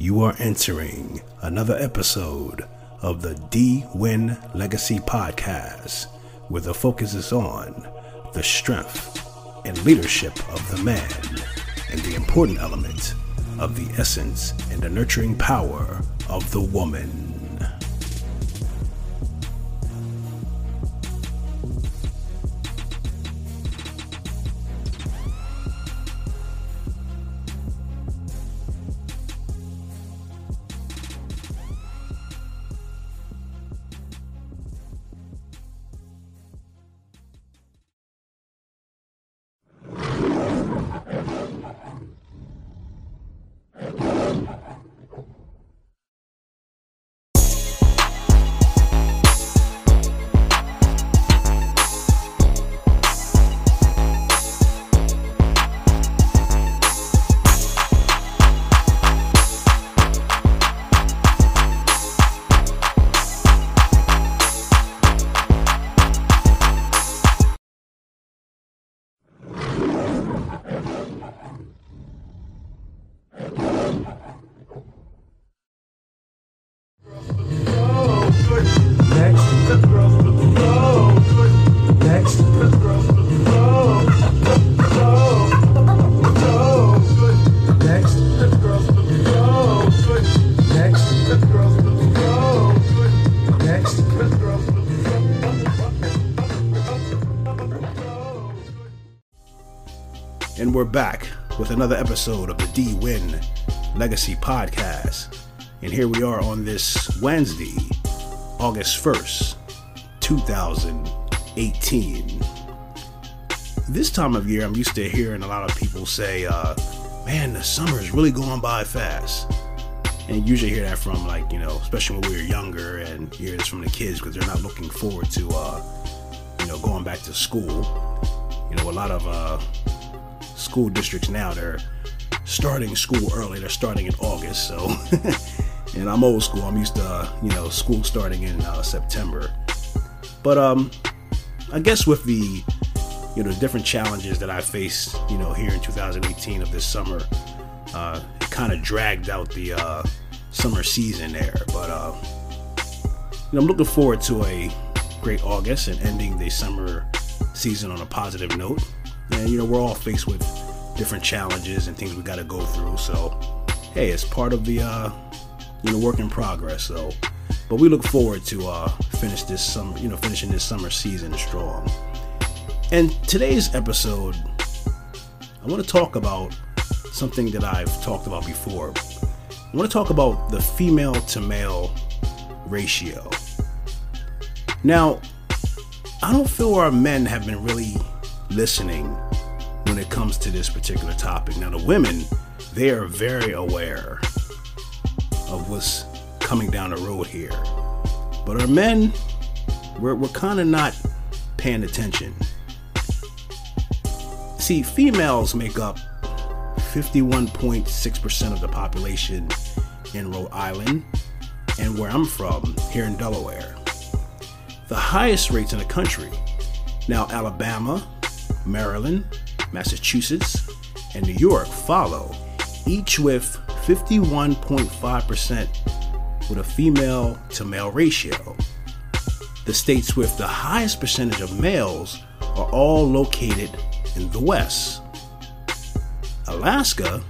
You are entering another episode of the D Win Legacy Podcast, where the focus is on the strength and leadership of the man and the important element of the essence and the nurturing power of the woman. We're back with another episode of the D Win Legacy Podcast. And here we are on this Wednesday, August 1st, 2018. This time of year, I'm used to hearing a lot of people say, uh, man, the summer is really going by fast. And you usually hear that from, like, you know, especially when we were younger, and hear this from the kids because they're not looking forward to, uh, you know, going back to school. You know, a lot of, uh, school districts now they're starting school early they're starting in august so and i'm old school i'm used to uh, you know school starting in uh, september. But um i guess with the you know different challenges that i faced you know here in 2018 of this summer uh it kind of dragged out the uh summer season there. But uh you know i'm looking forward to a great august and ending the summer season on a positive note and you know we're all faced with different challenges and things we got to go through so hey it's part of the uh you know work in progress so. But we look forward to uh finish this summer you know finishing this summer season strong. And today's episode i want to talk about something that i've talked about before. I want to talk about the female to male ratio. Now i don't feel our men have been really listening when it comes to this particular topic. Now, the women, they are very aware of what's coming down the road here. But our men, we're, we're kind of not paying attention. See, females make up 51.6% of the population in Rhode Island and where I'm from, here in Delaware. The highest rates in the country. Now, Alabama, Maryland, Massachusetts, and New York follow, each with 51.5% with a female to male ratio. The states with the highest percentage of males are all located in the West. Alaska,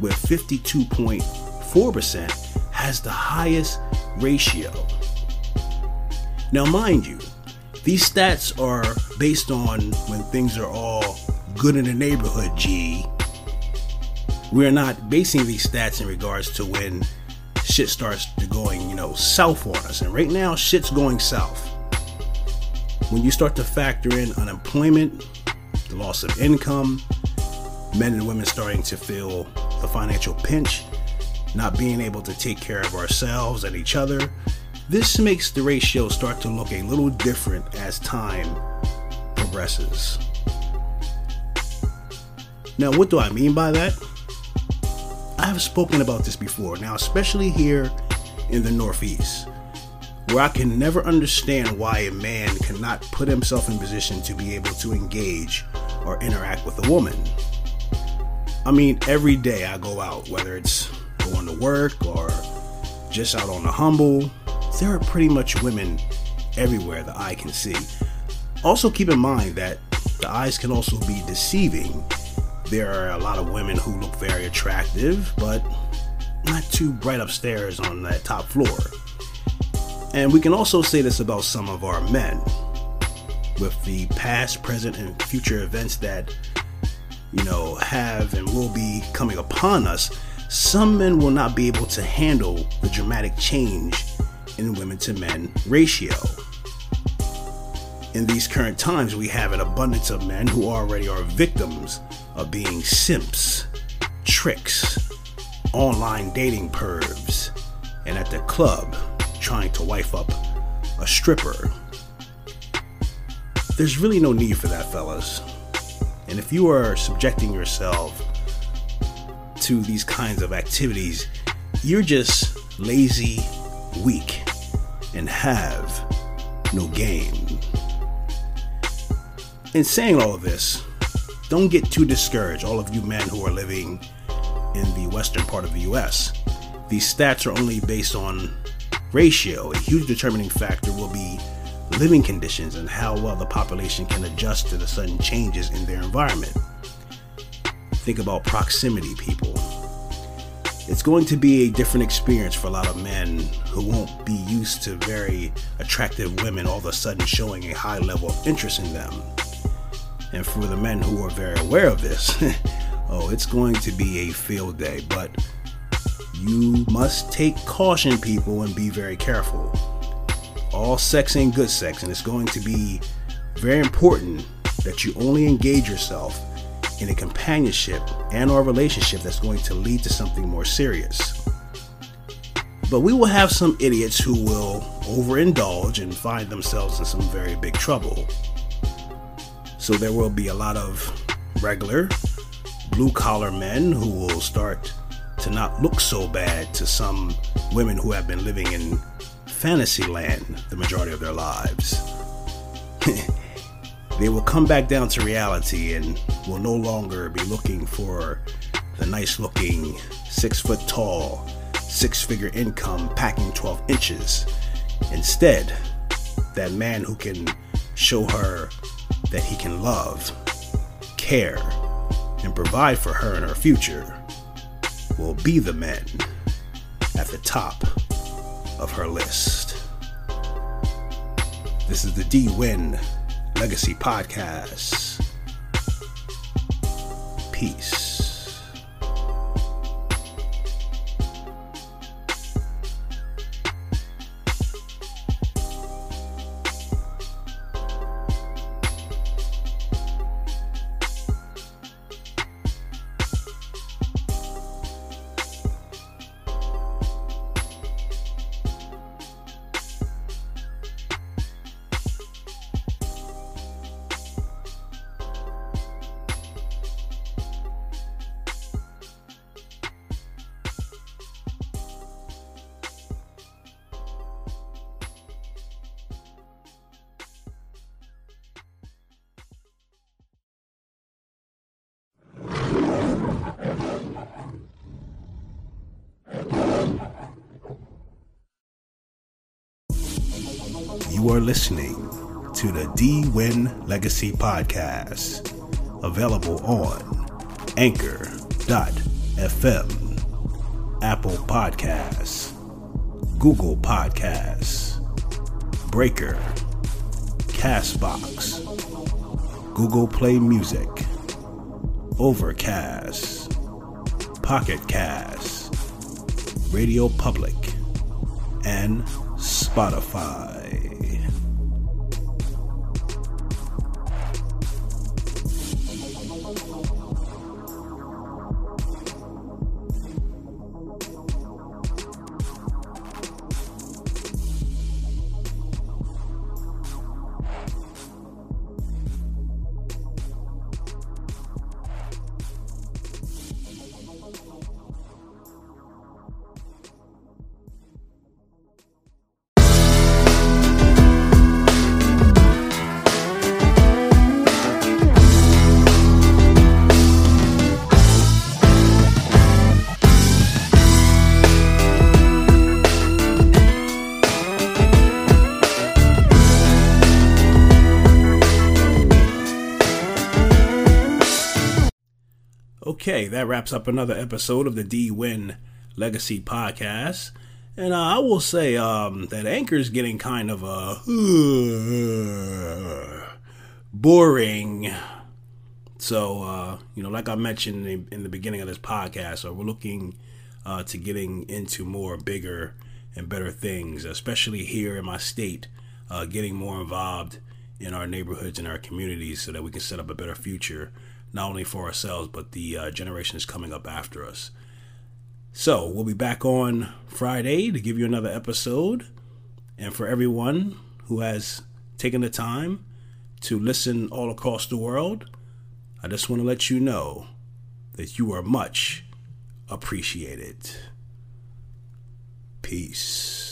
with 52.4%, has the highest ratio. Now, mind you, these stats are based on when things are all good in the neighborhood, G. We're not basing these stats in regards to when shit starts to going, you know, south on us. And right now, shit's going south. When you start to factor in unemployment, the loss of income, men and women starting to feel the financial pinch, not being able to take care of ourselves and each other, this makes the ratio start to look a little different as time progresses. Now, what do I mean by that? I have spoken about this before, now, especially here in the Northeast, where I can never understand why a man cannot put himself in position to be able to engage or interact with a woman. I mean, every day I go out, whether it's going to work or just out on the humble, there are pretty much women everywhere the eye can see. Also, keep in mind that the eyes can also be deceiving. There are a lot of women who look very attractive, but not too bright upstairs on that top floor. And we can also say this about some of our men. With the past, present, and future events that, you know, have and will be coming upon us, some men will not be able to handle the dramatic change in women to men ratio in these current times, we have an abundance of men who already are victims of being simps, tricks, online dating pervs, and at the club trying to wife up a stripper. There's really no need for that, fellas. And if you are subjecting yourself to these kinds of activities, you're just lazy, weak, and have no game. In saying all of this, don't get too discouraged, all of you men who are living in the western part of the US. These stats are only based on ratio. A huge determining factor will be living conditions and how well the population can adjust to the sudden changes in their environment. Think about proximity, people. It's going to be a different experience for a lot of men who won't be used to very attractive women all of a sudden showing a high level of interest in them. And for the men who are very aware of this, oh, it's going to be a field day. But you must take caution, people, and be very careful. All sex ain't good sex, and it's going to be very important that you only engage yourself in a companionship and or relationship that's going to lead to something more serious. But we will have some idiots who will overindulge and find themselves in some very big trouble. So there will be a lot of regular blue collar men who will start to not look so bad to some women who have been living in fantasy land the majority of their lives. they will come back down to reality and will no longer be looking for the nice looking, six foot tall, six figure income packing 12 inches. Instead, that man who can show her that he can love, care, and provide for her and her future will be the men at the top of her list. This is the D Win Legacy Podcast. Peace. You are listening to the D Win Legacy Podcast, available on Anchor.fm, Apple Podcasts, Google Podcasts, Breaker, Castbox, Google Play Music, Overcast, Pocket Cast, Radio Public, and Spotify. Okay, that wraps up another episode of the D Win Legacy Podcast. And uh, I will say um, that is getting kind of uh, boring. So, uh, you know, like I mentioned in, in, the beginning of this podcast, uh, we're looking uh, to getting into more bigger and better things, especially here in my state, uh, getting more involved in our neighborhoods and our communities so that we can set up a better future, not only for ourselves, but the uh, generations coming up after us. So we'll be back on Friday to give you another episode. And for everyone who has taken the time to listen all across the world, I just want to let you know that you are much appreciated. Peace.